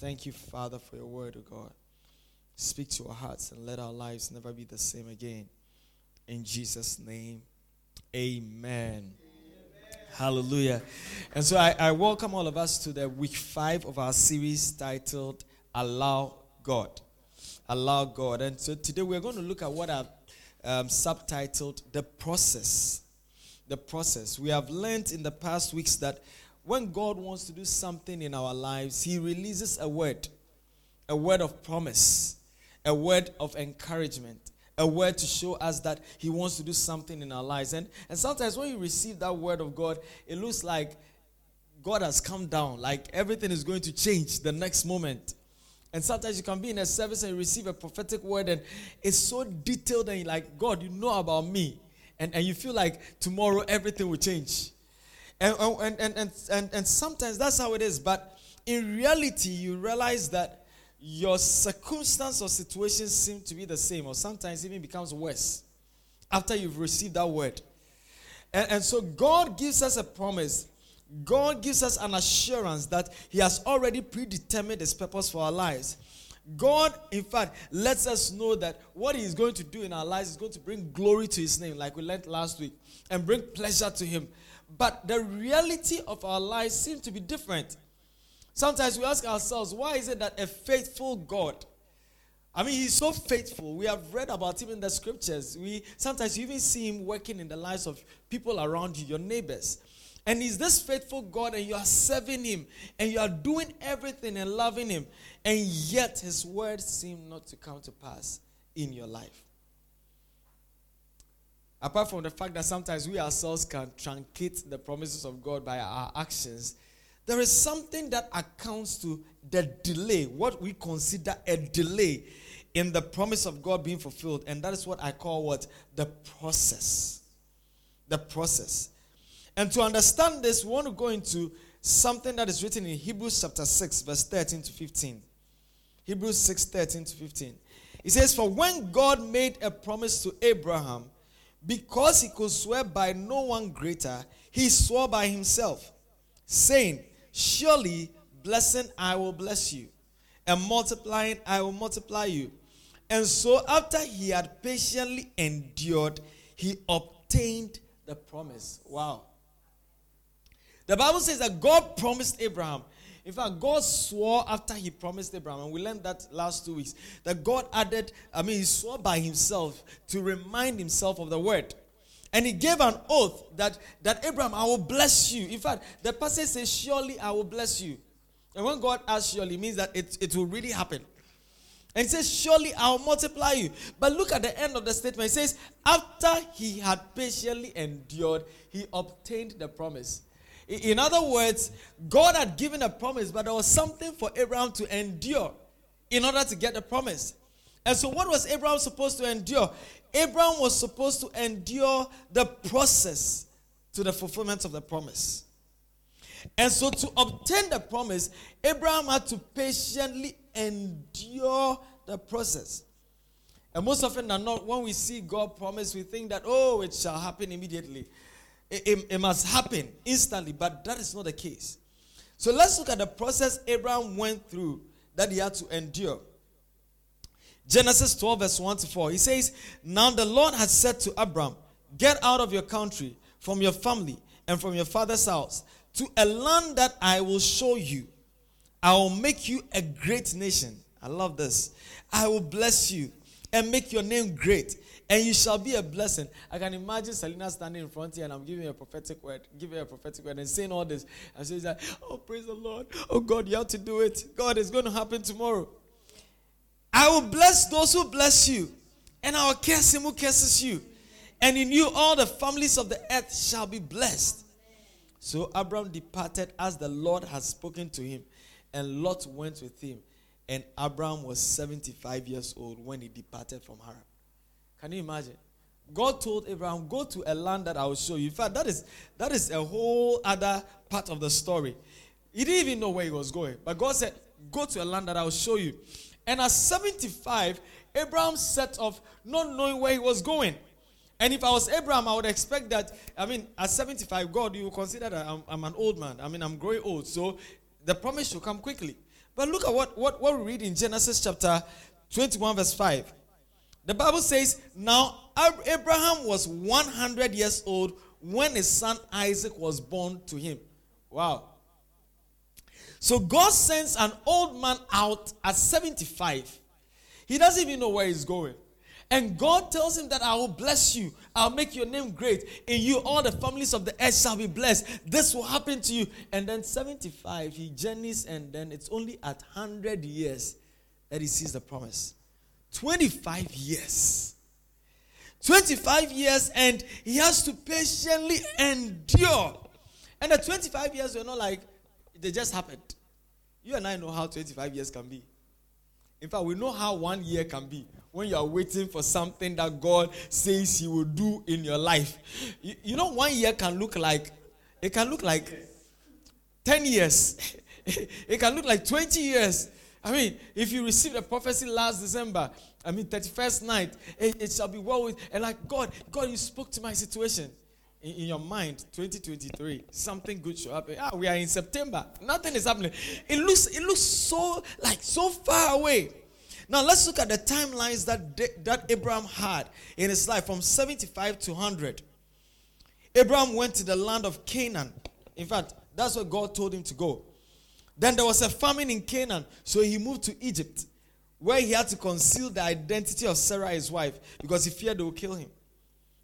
Thank you, Father, for your word, O God. Speak to our hearts and let our lives never be the same again. In Jesus' name, amen. Hallelujah. And so I, I, welcome all of us to the week five of our series titled Allow God. Allow God. And so today we're going to look at what I've um, subtitled The Process. The Process. We have learned in the past weeks that when God wants to do something in our lives, He releases a word, a word of promise, a word of encouragement, a word to show us that He wants to do something in our lives. And, and sometimes when you receive that word of God, it looks like God has come down, like everything is going to change the next moment. And sometimes you can be in a service and receive a prophetic word, and it's so detailed, and like, God, you know about me. And, and you feel like tomorrow everything will change. And, and, and, and, and, sometimes that's how it is. But in reality, you realize that your circumstance or situation seem to be the same, or sometimes even becomes worse after you've received that word. And, and so God gives us a promise. God gives us an assurance that He has already predetermined His purpose for our lives. God, in fact, lets us know that what He is going to do in our lives is going to bring glory to His name, like we learned last week, and bring pleasure to Him. But the reality of our lives seems to be different. Sometimes we ask ourselves, why is it that a faithful God, I mean, he's so faithful. We have read about him in the scriptures. We sometimes you even see him working in the lives of people around you, your neighbors. And he's this faithful God, and you are serving him, and you are doing everything and loving him, and yet his words seem not to come to pass in your life. Apart from the fact that sometimes we ourselves can truncate the promises of God by our actions, there is something that accounts to the delay, what we consider a delay in the promise of God being fulfilled. And that is what I call what? The process. The process. And to understand this, we want to go into something that is written in Hebrews chapter 6, verse 13 to 15. Hebrews 6, 13 to 15. It says, For when God made a promise to Abraham, because he could swear by no one greater, he swore by himself, saying, Surely blessing I will bless you, and multiplying I will multiply you. And so, after he had patiently endured, he obtained the promise. Wow. The Bible says that God promised Abraham in fact, God swore after he promised Abraham, and we learned that last two weeks, that God added, I mean, he swore by himself to remind himself of the word. And he gave an oath that, that Abraham, I will bless you. In fact, the passage says, Surely I will bless you. And when God asks surely, means that it, it will really happen. And he says, Surely I will multiply you. But look at the end of the statement. It says, After he had patiently endured, he obtained the promise. In other words, God had given a promise, but there was something for Abraham to endure in order to get the promise. And so, what was Abraham supposed to endure? Abraham was supposed to endure the process to the fulfillment of the promise. And so, to obtain the promise, Abraham had to patiently endure the process. And most often than not, when we see God promise, we think that, oh, it shall happen immediately. It, it, must happen instantly, but that is not the case. So let's look at the process Abraham went through that he had to endure. Genesis 12, verse 1 to 4. He says, Now the Lord had said to Abram, Get out of your country, from your family, and from your father's house, to a land that I will show you. I will make you a great nation. I love this. I will bless you and make your name great, and you shall be a blessing. I can imagine Selena standing in front here and I'm giving her a prophetic word, giving her a prophetic word and saying all this. And she's like, Oh, praise the Lord. Oh, God, you have to do it. God, it's going to happen tomorrow. I will bless those who bless you, and I will curse him who curses you. And in you, all the families of the earth shall be blessed. So Abram departed as the Lord had spoken to him, and Lot went with him. And Abram was 75 years old when he departed from Haran. Can you imagine? God told Abraham, Go to a land that I will show you. In fact, that is, that is a whole other part of the story. He didn't even know where he was going. But God said, Go to a land that I will show you. And at 75, Abraham set off not knowing where he was going. And if I was Abraham, I would expect that, I mean, at 75, God, you consider that I'm, I'm an old man. I mean, I'm growing old. So the promise should come quickly. But look at what, what, what we read in Genesis chapter 21, verse 5. The Bible says, Now Abraham was 100 years old when his son Isaac was born to him. Wow. So God sends an old man out at 75. He doesn't even know where he's going. And God tells him that I will bless you. I'll make your name great. In you, all the families of the earth shall be blessed. This will happen to you. And then 75, he journeys, and then it's only at 100 years that he sees the promise. 25 years. 25 years, and he has to patiently endure. And the 25 years were not like they just happened. You and I know how 25 years can be. In fact, we know how one year can be when you are waiting for something that God says He will do in your life. You, you know, one year can look like it can look like 10 years, it can look like 20 years. I mean, if you received a prophecy last December, I mean, 31st night, it, it shall be well with, and like, God, God, you spoke to my situation. In, in, your mind 2023 something good should happen ah we are in september nothing is happening it looks it looks so like so far away now let's look at the timelines that, that Abraham had in his life from 75 to 100. Abraham went to the land of Canaan. In fact, that's where God told him to go. Then there was a famine in Canaan, so he moved to Egypt, where he had to conceal the identity of Sarah, his wife, because he feared they would kill him,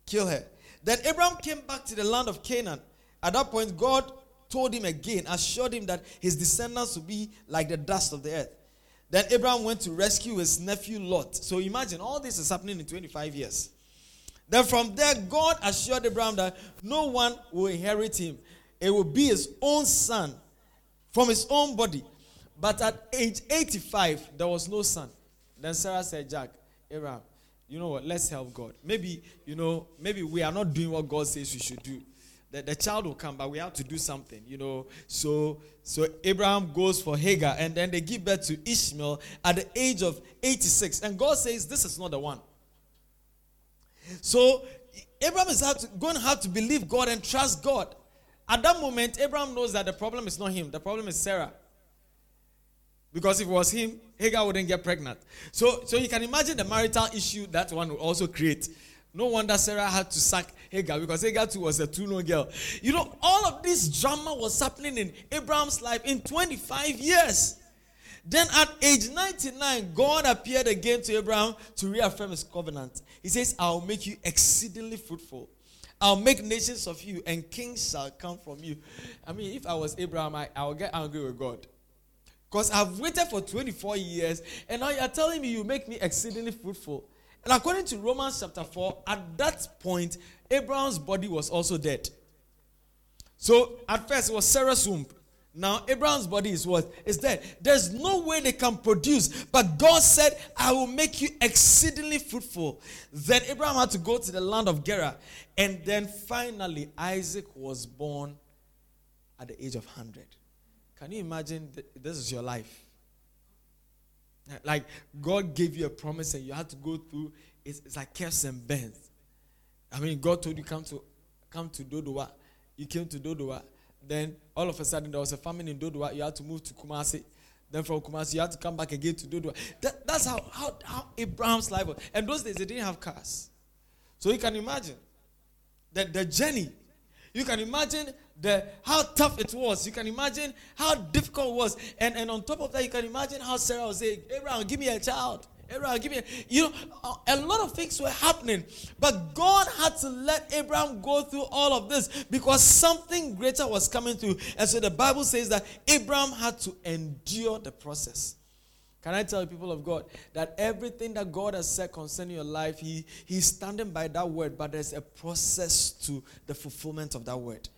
kill her. Then Abraham came back to the land of Canaan. At that point, God told him again, assured him that his descendants would be like the dust of the earth. Then Abraham went to rescue his nephew Lot. So imagine all this is happening in 25 years. Then from there, God assured Abraham that no one will inherit him. It will be his own son from his own body. But at age 85, there was no son. Then Sarah said, Jack, Abraham, you know what? Let's help God. Maybe, you know, maybe we are not doing what God says we should do the, the child will come, but we have to do something, you know. So so Abraham goes for Hagar, and then they give birth to Ishmael at the age of 86. And God says, This is not the one. So Abraham is going to have to believe God and trust God. At that moment, Abraham knows that the problem is not him, the problem is Sarah. Because if it was him, Hagar wouldn't get pregnant. So, so you can imagine the marital issue that one will also create. No wonder Sarah had to sack Hagar because Hagar too was a two girl. You know, all of this drama was happening in Abraham's life in 25 years. Then at age 99, God appeared again to Abraham to reaffirm his covenant. He says, I'll make you exceedingly fruitful. I'll make nations of you, and kings shall come from you. I mean, if I was Abraham, I, I would get angry with God. Because I've waited for 24 years, and now you're telling me you make me exceedingly fruitful. And according to Romans chapter 4, at that point, Abraham's body was also dead. So at first it was Sarah's womb. Now Abraham's body is what? Is dead. There's no way they can produce. But God said, I will make you exceedingly fruitful. Then Abraham had to go to the land of Gerar. And then finally, Isaac was born at the age of 100. Can you imagine this is your life? Like God gave you a promise and you had to go through. It's, it's like curse and bends. I mean, God told you come to come to Dodowa. You came to Dodowa. Then all of a sudden there was a famine in Dodowa. You had to move to Kumasi. Then from Kumasi you had to come back again to Dodowa. That, that's how, how how Abraham's life was. And those days they didn't have cars, so you can imagine that the journey. You can imagine the how tough it was. You can imagine how difficult it was. And, and on top of that, you can imagine how Sarah was saying, Abraham, give me a child. Abraham, give me you know, a lot of things were happening. But God had to let Abraham go through all of this because something greater was coming through. And so the Bible says that Abraham had to endure the process. Can I tell you, people of God, that everything that God has said concerning your life, he, He's standing by that word, but there's a process to the fulfillment of that word.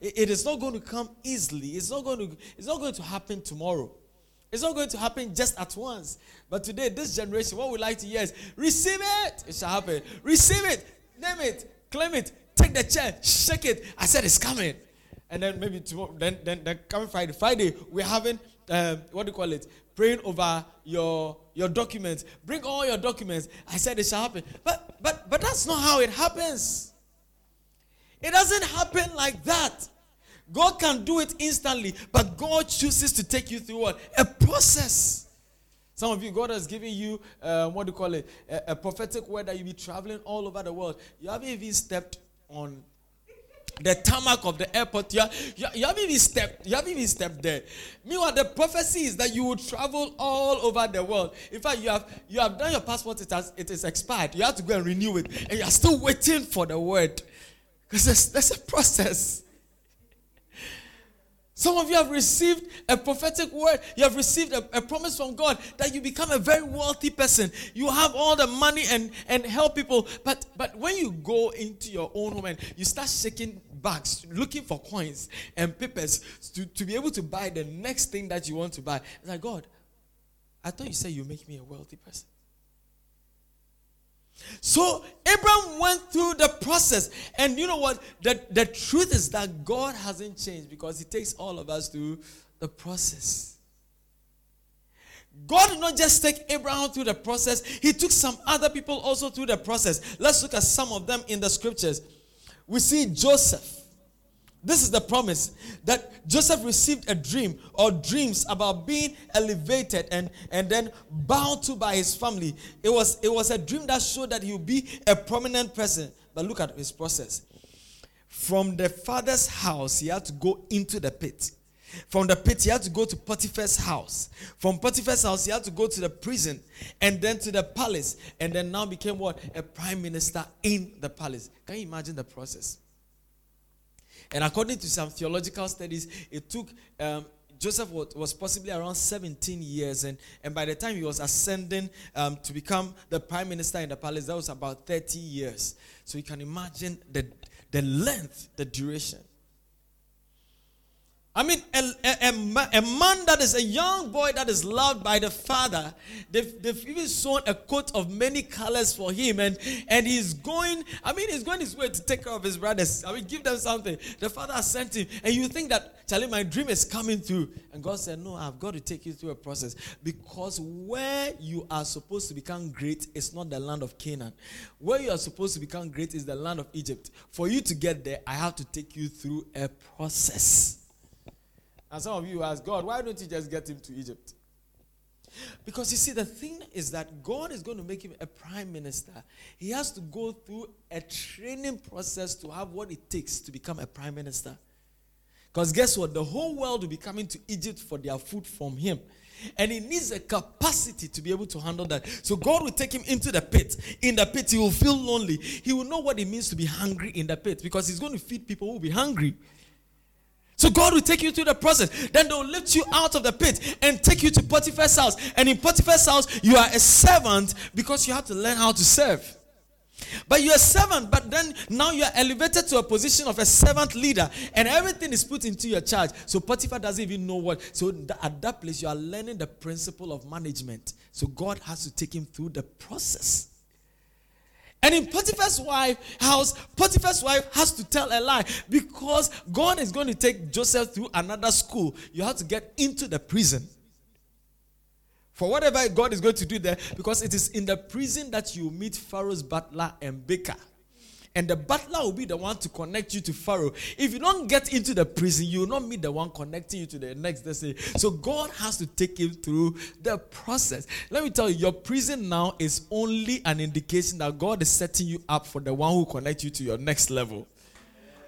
It is not going to come easily. It's not going to, it's not going to happen tomorrow. It's not going to happen just at once. But today, this generation, what we like to hear is receive it. It shall happen. Receive it. Name it. Claim it. Take the chair. Shake it. I said it's coming. And then maybe tomorrow, then, then, then coming Friday. Friday, we're having, um, what do you call it? Praying over your your documents. Bring all your documents. I said it shall happen. But but but that's not how it happens. It doesn't happen like that. God can do it instantly, but God chooses to take you through what? A process. Some of you, God has given you, uh, what do you call it, a, a prophetic word that you'll be traveling all over the world. You haven't even stepped on the tarmac of the airport. You, you, you, haven't even stepped. You haven't even stepped there. Meanwhile, the prophecy is that you will travel all over the world. In fact, you have you have done your passport. It has it is expired. You have to go and renew it, and you are still waiting for the word because there's, there's a process. Some of you have received a prophetic word. You have received a, a, promise from God that you become a very wealthy person. You have all the money and, and help people. But but when you go into your own home and you start shaking bags, looking for coins and papers to, to be able to buy the next thing that you want to buy, it's like, God, I thought you said you make me a wealthy person. So Abraham went through the process. And you know what? The, the truth is that God hasn't changed because He takes all of us through the process. God did not just take Abraham through the process, He took some other people also through the process. Let's look at some of them in the scriptures. We see Joseph. This is the promise that Joseph received a dream or dreams about being elevated and, and then bound to by his family. It was, it was a dream that showed that he would be a prominent person. But look at his process. From the father's house, he had to go into the pit. From the pit, he had to go to Potiphar's house. From Potiphar's house, he had to go to the prison and then to the palace. And then now became what? A prime minister in the palace. Can you imagine the process? And according to some theological studies, it took um, Joseph was, was, possibly around 17 years, and, and by the time he was ascending um, to become the prime minister in the palace, that was about 30 years. So you can imagine the, the length, the duration. I mean, a, a, a, man that is a young boy that is loved by the father, they've, they've even sewn a coat of many colors for him, and, and he's going, I mean, he's going his way to take care of his brothers. I mean, give them something. The father sent him, and you think that, Charlie, my dream is coming through. And God said, No, I've got to take you through a process because where you are supposed to become great is not the land of Canaan. Where you are supposed to become great is the land of Egypt. For you to get there, I have to take you through a process. And some of you ask, God, why don't you just get him to Egypt? Because you see, the thing is that God is going to make him a prime minister. He has to go through a training process to have what it takes to become a prime minister. Because guess what? The whole world will be coming to Egypt for their food from him. And he needs a capacity to be able to handle that. So God will take him into the pit. In the pit, he will feel lonely. He will know what it means to be hungry in the pit because he's going to feed people who will be hungry. So God will take you through the process. Then they'll lift you out of the pit and take you to Potiphar's house. And in Potiphar's house, you are a servant because you have to learn how to serve. But you're a servant, but then now you're elevated to a position of a servant leader, and everything is put into your charge. So Potiphar doesn't even know what. So at that place, you are learning the principle of management. So God has to take him through the process. And in Potiphar's wife house, Potiphar's wife has to tell a lie because God is going to take Joseph through another school. You have to get into the prison. For whatever God is going to do there, because it is in the prison that you meet Pharaoh's butler and baker and the butler will be the one to connect you to Pharaoh. If you don't get into the prison, you will not meet the one connecting you to the next destiny. So God has to take you through the process. Let me tell you, your prison now is only an indication that God is setting you up for the one who connect you to your next level.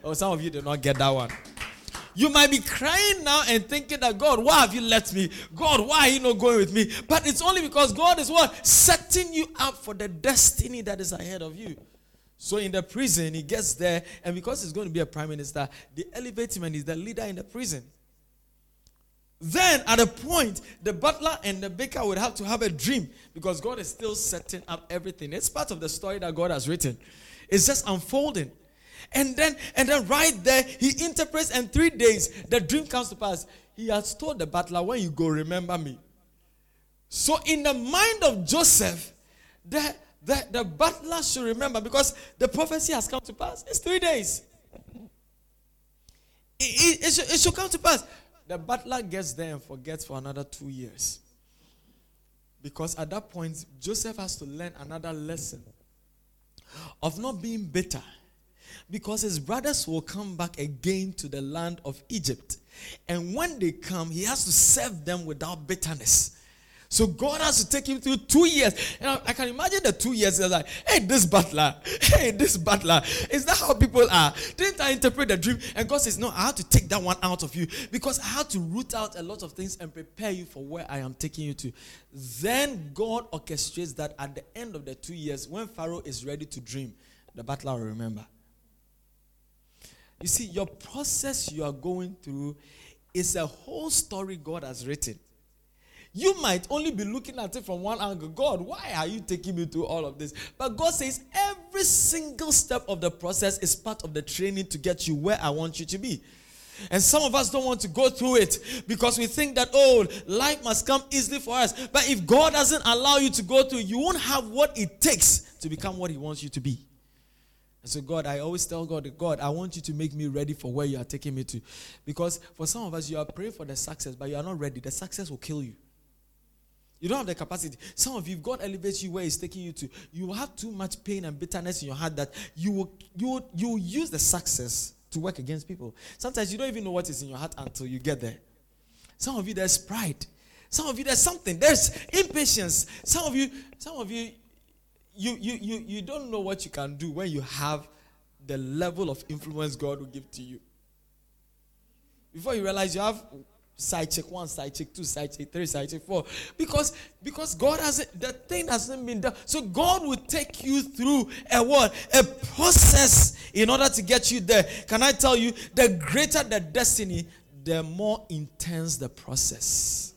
Oh, some of you did not get that one. You might be crying now and thinking that God, why have you left me? God, why are you not going with me? But it's only because God is what? Setting you up for the destiny that is ahead of you. So in the prison, he gets there, and because he's going to be a prime minister, they elevate him and he's the leader in the prison. Then, at a point, the butler and the baker would have to have a dream because God is still setting up everything. It's part of the story that God has written. It's just unfolding. And then, and then right there, he interprets, and three days, the dream comes to pass. He has told the butler, When you go, remember me. So, in the mind of Joseph, the, the, the butler should remember because the prophecy has come to pass. It's three days. It, it, it, should, it should come to pass. The butler gets there and forgets for another two years. Because at that point, Joseph has to learn another lesson of not being bitter. Because his brothers will come back again to the land of Egypt. And when they come, he has to serve them without bitterness. So God has to take him through two years. And I, I can imagine the two years. It's like, hey, this butler, hey, this butler. Is that how people are? Didn't I interpret the dream? And God says, no, I have to take that one out of you because I have to root out a lot of things and prepare you for where I am taking you to. Then God orchestrates that at the end of the two years, when Pharaoh is ready to dream, the butler will remember. You see, your process you are going through is a whole story God has written. You might only be looking at it from one angle. God, why are you taking me through all of this? But God says every single step of the process is part of the training to get you where I want you to be. And some of us don't want to go through it because we think that, oh, life must come easily for us. But if God doesn't allow you to go through, you won't have what it takes to become what He wants you to be. And so, God, I always tell God, God, I want you to make me ready for where you are taking me to. Because for some of us, you are praying for the success, but you are not ready. The success will kill you. You don't have the capacity. Some of you, God elevates you where He's taking you to. You have too much pain and bitterness in your heart that you will you will, you will use the success to work against people. Sometimes you don't even know what is in your heart until you get there. Some of you, there's pride. Some of you, there's something. There's impatience. Some of you, some of you, you you you you don't know what you can do when you have the level of influence God will give to you. Before you realize you have side check one, side check two, side check three, side check four. Because because God hasn't the thing hasn't been done. So God will take you through a what? A process in order to get you there. Can I tell you the greater the destiny, the more intense the process.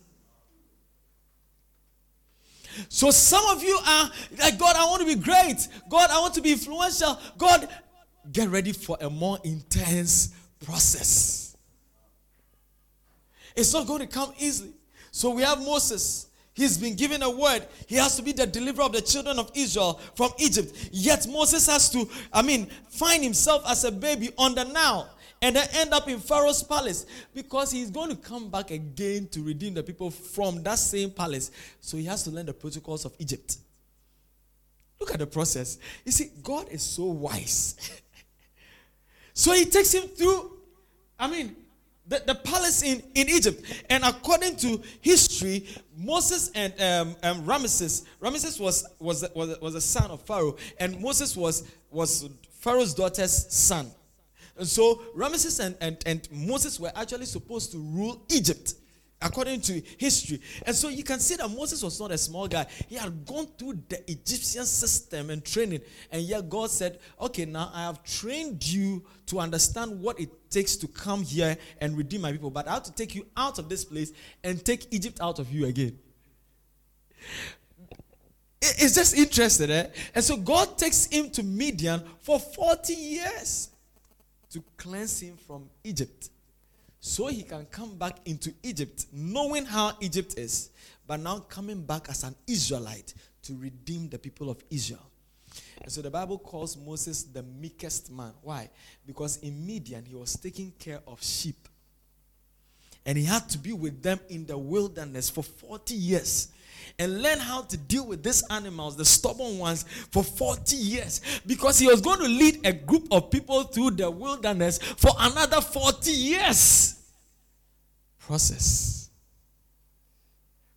So some of you are like, God, I want to be great. God, I want to be influential. God, get ready for a more intense process. It's not going to come easily. So we have Moses. He's been given a word. He has to be the deliverer of the children of Israel from Egypt. Yet Moses has to, I mean, find himself as a baby on the and then end up in Pharaoh's palace because he's going to come back again to redeem the people from that same palace. So he has to learn the protocols of Egypt. Look at the process. You see, God is so wise. so he takes him through, I mean, the, the palace in, in Egypt. And according to history, Moses and um, um, Ramesses, Ramesses was, was, was, was a son of Pharaoh, and Moses was, was Pharaoh's daughter's son. And so Ramesses and, and, and Moses were actually supposed to rule Egypt according to history. And so you can see that Moses was not a small guy. He had gone through the Egyptian system and training. And yet God said, Okay, now I have trained you to understand what it takes to come here and redeem my people. But I have to take you out of this place and take Egypt out of you again. It's just interesting, eh? And so God takes him to Midian for 40 years to cleanse him from Egypt so he can come back into Egypt, knowing how Egypt is, but now coming back as an Israelite to redeem the people of Israel. And so the Bible calls Moses the meekest man. Why? Because in Midian, he was taking care of sheep. And he had to be with them in the wilderness for 40 years and learn how to deal with these animals, the stubborn ones, for 40 years because he was going to lead a group of people through the wilderness for another 40 years. Process.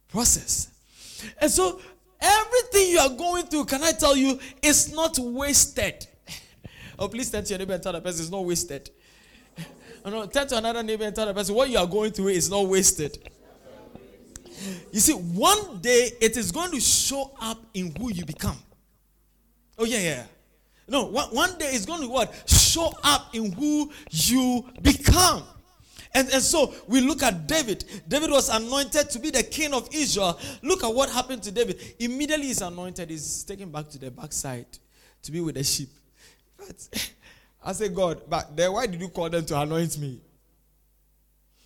Process. And so, everything you are going through, can I tell you, is not wasted. oh, please turn to your neighbor and tell the person it's not wasted. Oh, no, turn to another neighbor and tell the person what you are going through is not wasted. You see, one day it is going to show up in who you become. Oh, yeah, yeah. No, one, one day it's going to what? Show up in who you become. And, and so we look at David. David was anointed to be the king of Israel. Look at what happened to David. Immediately he's anointed, he's taken back to the backside to be with the sheep. But I say, God, but then why did you call them to anoint me?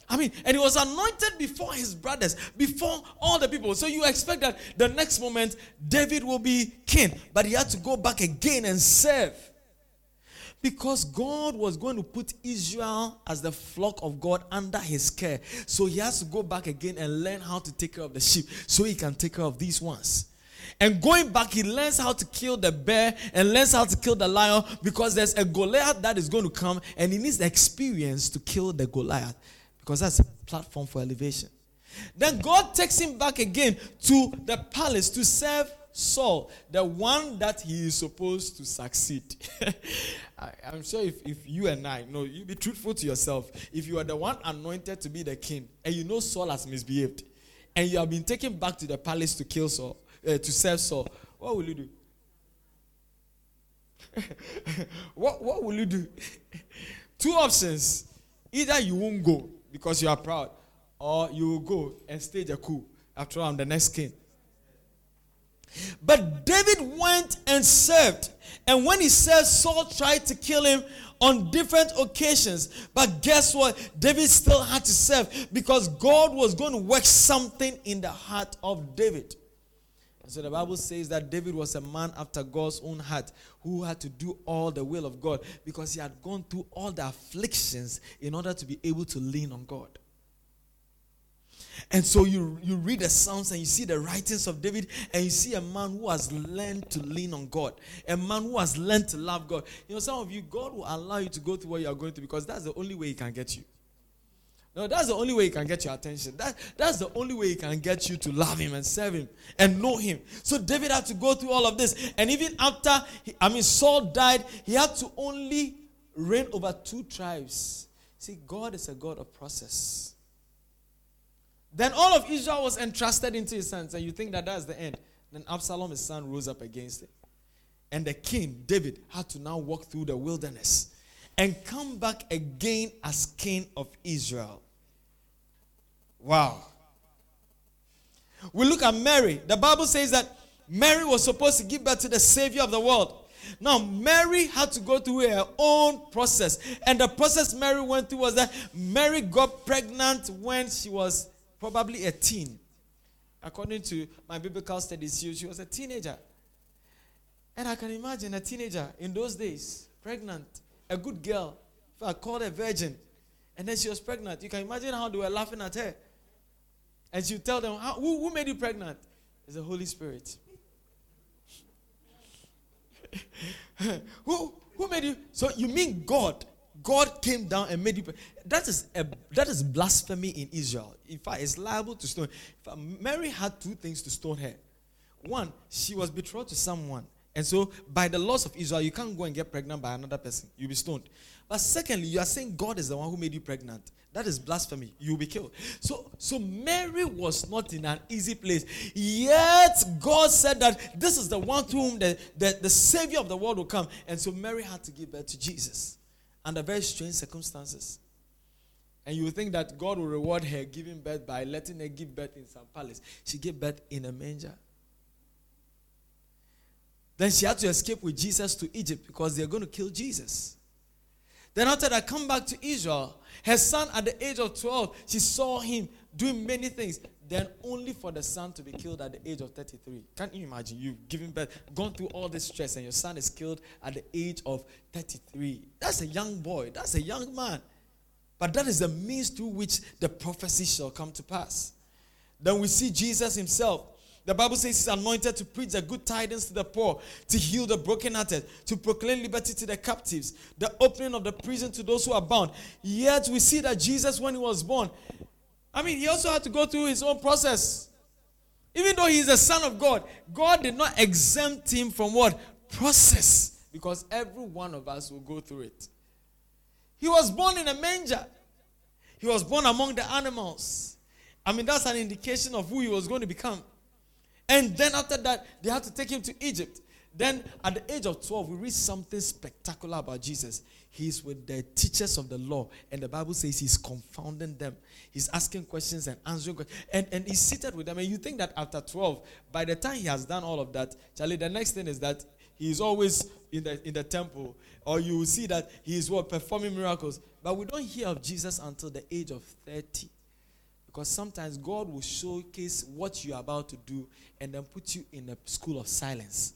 I mean, and he was anointed before his brothers, before all the people. So you expect that the next moment David will be king, but he had to go back again and serve. Because God was going to put Israel as the flock of God under his care. So he has to go back again and learn how to take care of the sheep so he can take care of these ones. And going back, he learns how to kill the bear and learns how to kill the lion because there's a Goliath that is going to come and he needs the experience to kill the Goliath because that's a platform for elevation. Then God takes him back again to the palace to serve Saul, the one that he is supposed to succeed. I, am sure if, if you and I, no, you be truthful to yourself. If you are the one anointed to be the king and you know Saul has misbehaved and you have been taken back to the palace to kill Saul, uh, to serve Saul, what will you do? what, what will you do? Two options. Either you won't go because you are proud, or you will go and stage a coup. After all, I'm the next king. But David went and served. And when he served, Saul tried to kill him on different occasions. But guess what? David still had to serve because God was going to work something in the heart of David. And so the Bible says that David was a man after God's own heart who had to do all the will of God because he had gone through all the afflictions in order to be able to lean on God. And so you, you read the Psalms and you see the writings of David, and you see a man who has learned to lean on God, a man who has learned to love God. You know, some of you, God will allow you to go through what you are going through because that's the only way He can get you. No, that's the only way He can get your attention. That, that's the only way He can get you to love Him and serve Him and know Him. So David had to go through all of this. And even after, I mean, Saul died, he had to only reign over two tribes. See, God is a God of process. Then all of Israel was entrusted into his hands, and you think that that's the end. Then Absalom, his son, rose up against him. And the king, David, had to now walk through the wilderness and come back again as king of Israel. Wow. We look at Mary. The Bible says that Mary was supposed to give birth to the Savior of the world. Now, Mary had to go through her own process. And the process Mary went through was that Mary got pregnant when she was probably a teen. According to my biblical studies, she was a teenager. And I can imagine a teenager in those days, pregnant, a good girl, I called her virgin, and then she was pregnant. You can imagine how they were laughing at her. And she tell them, who, who made you pregnant? It's the Holy Spirit. who, who made you? So you mean God God came down and made you. That is a, that is blasphemy in Israel. In fact, it's liable to stone. Fact, Mary had two things to stone her. One, she was betrothed to someone, and so by the laws of Israel, you can't go and get pregnant by another person. You'll be stoned. But secondly, you are saying God is the one who made you pregnant. That is blasphemy. You'll be killed. So, so Mary was not in an easy place. Yet God said that this is the one to whom the, the, the Savior of the world will come. And so Mary had to give birth to Jesus under very strange circumstances. And you think that God will reward her giving birth by letting her give birth in some palace. She gave birth in a manger. Then she had to escape with Jesus to Egypt because they're going to kill Jesus. Then after that, come back to Israel. Her son, at the age of 12, she saw him doing many things then only for the son to be killed at the age of 33. Can't you imagine? You've given birth, gone through all this stress, and your son is killed at the age of 33. That's a young boy, that's a young man. But that is the means through which the prophecy shall come to pass. Then we see Jesus himself. The Bible says he's anointed to preach the good tidings to the poor, to heal the brokenhearted, to proclaim liberty to the captives, the opening of the prison to those who are bound. Yet we see that Jesus, when he was born, I mean, he also had to go through his own process. Even though he's a son of God, God did not exempt him from what? Process. Because every one of us will go through it. He was born in a manger, he was born among the animals. I mean, that's an indication of who he was going to become. And then after that, they had to take him to Egypt. Then at the age of 12, we read something spectacular about Jesus. He's with the teachers of the law, and the Bible says he's confounding them. He's asking questions and answering questions, and, and he's seated with them. And you think that after 12, by the time he has done all of that, Charlie, the next thing is that he's always in the in the temple, or you will see that he's what performing miracles. But we don't hear of Jesus until the age of 30. Because sometimes God will showcase what you're about to do and then put you in a school of silence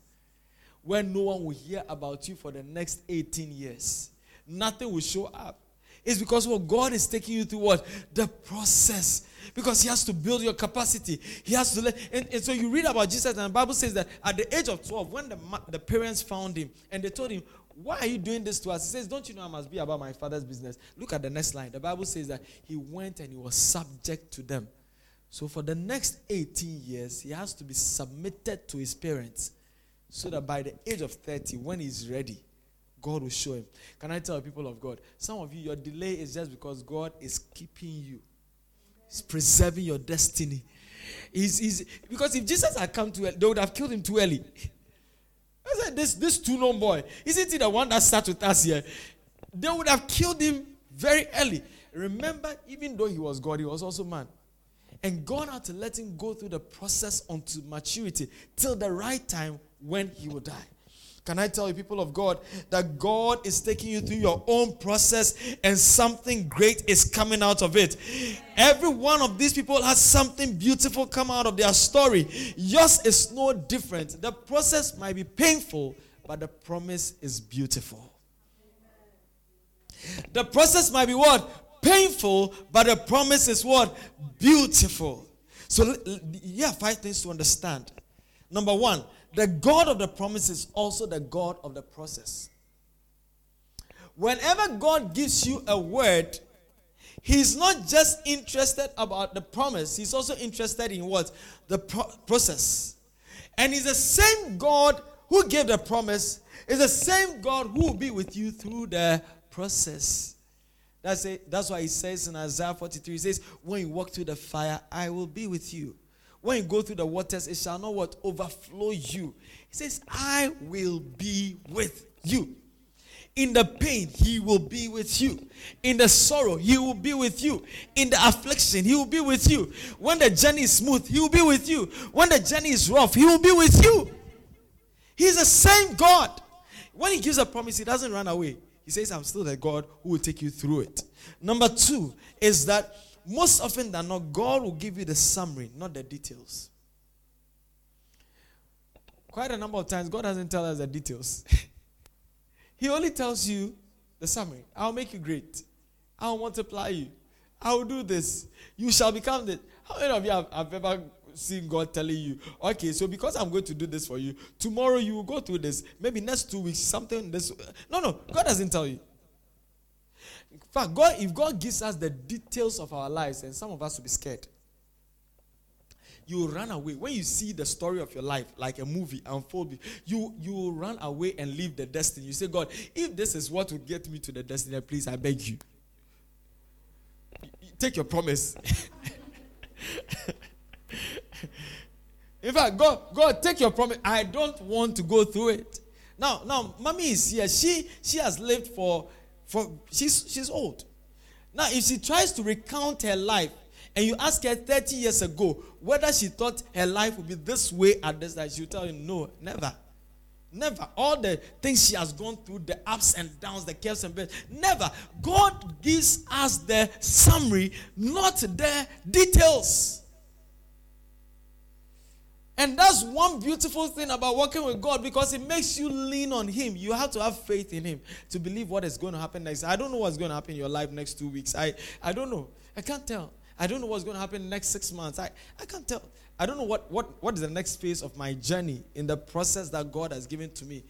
where no one will hear about you for the next 18 years. Nothing will show up. It's because what God is taking you through what? The process. Because he has to build your capacity. He has to let and, and so you read about Jesus, and the Bible says that at the age of 12, when the, the parents found him and they told him, Why are you doing this to us? He says, Don't you know I must be about my father's business? Look at the next line. The Bible says that he went and he was subject to them. So for the next 18 years, he has to be submitted to his parents so that by the age of 30, when he's ready, God will show him. Can I tell people of God? Some of you, your delay is just because God is keeping you, He's preserving your destiny. He's, he's, because if Jesus had come early, they would have killed him too early. I said, this, this two known boy, isn't he the one that sat with us here? They would have killed him very early. Remember, even though he was God, he was also man. And God had to let him go through the process unto maturity till the right time when he will die. Can I tell you, people of God, that God is taking you through your own process and something great is coming out of it? Every one of these people has something beautiful come out of their story. Yours is no different. The process might be painful, but the promise is beautiful. The process might be what? Painful, but the promise is what? Beautiful. So, yeah, five things to understand. Number one, the God of the promise is also the God of the process. Whenever God gives you a word, He's not just interested about the promise, He's also interested in what? The pro- process. And He's the same God who gave the promise, is the same God who will be with you through the process. That's, it. That's why He says in Isaiah 43, He says, When you walk through the fire, I will be with you. When you go through the waters, it shall not what overflow you. He says, I will be with you. In the pain, he will be with you. In the sorrow, he will be with you. In the affliction, he will be with you. When the journey is smooth, he will be with you. When the journey is rough, he will be with you. He's the same God. When he gives a promise, he doesn't run away. He says, I'm still the God who will take you through it. Number two is that most often than not, God will give you the summary, not the details. Quite a number of times, God doesn't tell us the details. he only tells you the summary. I'll make you great. I'll multiply you. I'll do this. You shall become this. How many of you have, have ever seen God telling you, okay, so because I'm going to do this for you, tomorrow you will go through this. Maybe next two weeks, something this. No, no, God doesn't tell you. In fact, God, if God gives us the details of our lives, and some of us will be scared. You will run away. When you see the story of your life, like a movie unfold, you, you will run away and leave the destiny. You say, God, if this is what would get me to the destiny, please, I beg you. Take your promise. In fact, God, God, take your promise. I don't want to go through it. Now, now, mommy is here. She she has lived for for she's she's old. Now, if she tries to recount her life, and you ask her 30 years ago whether she thought her life would be this way at this time, she'll tell you, no, never. Never. All the things she has gone through, the ups and downs, the cares and beds, never. God gives us the summary, not the details. And that's one beautiful thing about working with God because it makes you lean on Him. You have to have faith in Him to believe what is going to happen next. I don't know what's going to happen in your life next two weeks. I, I don't know. I can't tell. I don't know what's going to happen next six months. I, I can't tell. I don't know what, what, what is the next phase of my journey in the process that God has given to me.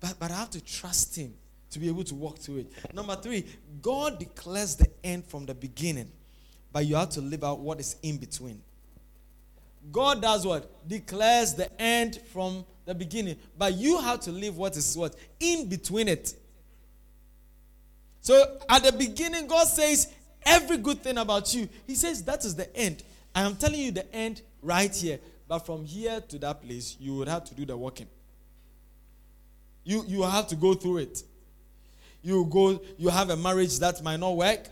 But, but I have to trust Him to be able to walk through it. Number three, God declares the end from the beginning, but you have to live out what is in between. God does what? Declares the end from the beginning. But you have to live what is what? In between it. So at the beginning, God says every good thing about you. He says that is the end. I am telling you the end right here. But from here to that place, you would have to do the walking. You, you have to go through it. You go, you have a marriage that might not work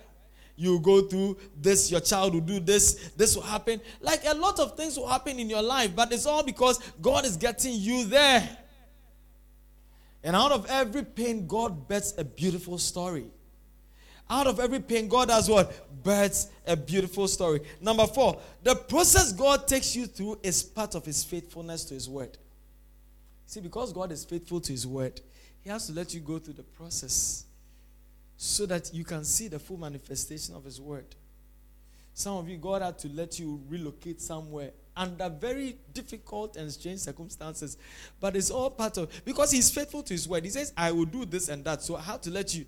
you go through this, your child will do this, this will happen. Like a lot of things will happen in your life, but it's all because God is getting you there. And out of every pain, God bets a beautiful story. Out of every pain, God does what? Births a beautiful story. Number four, the process God takes you through is part of His faithfulness to His word. See, because God is faithful to His word, He has to let you go through the process. So that you can see the full manifestation of His word. Some of you, God had to let you relocate somewhere under very difficult and strange circumstances. But it's all part of because He's faithful to His word. He says, I will do this and that. So I have to let you.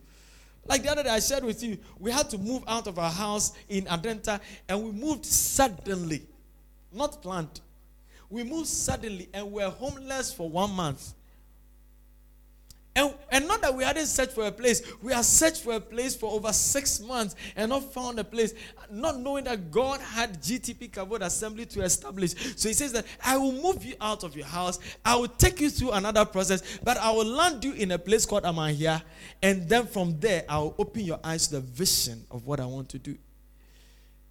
Like the other day, I shared with you, we had to move out of our house in Adenta and we moved suddenly, not planned. We moved suddenly and we were homeless for one month. And, and not that we hadn't searched for a place, we had searched for a place for over six months and not found a place, not knowing that God had GTP Kavod Assembly to establish. So he says that I will move you out of your house, I will take you through another process, but I will land you in a place called Amahia, and then from there I will open your eyes to the vision of what I want to do.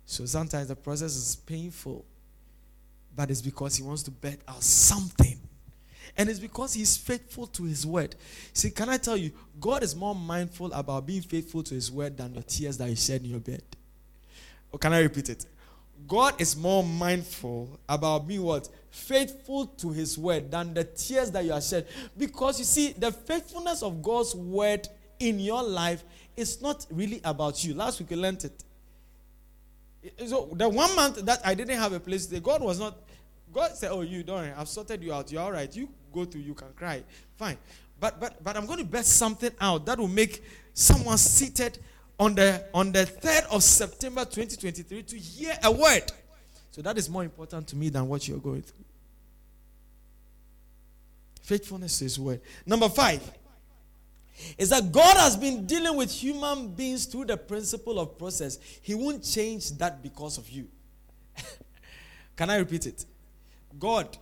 So sometimes the process is painful, but it's because he wants to bet out something and it's because he's faithful to his word. See, can I tell you, God is more mindful about being faithful to his word than the tears that you shed in your bed. Or can I repeat it? God is more mindful about being what? Faithful to his word than the tears that you have shed. Because you see, the faithfulness of God's word in your life is not really about you. Last week we learned it. So the one month that I didn't have a place, God was not. God said, "Oh, you don't. Worry, I've sorted you out. You're all right. You go through, you can cry. Fine. But but but I'm going to bet something out that will make someone seated on the on the 3rd of September 2023 to hear a word. So that is more important to me than what you're going through. Faithfulness is word. Number five is that God has been dealing with human beings through the principle of process. He won't change that because of you. Can I repeat it? God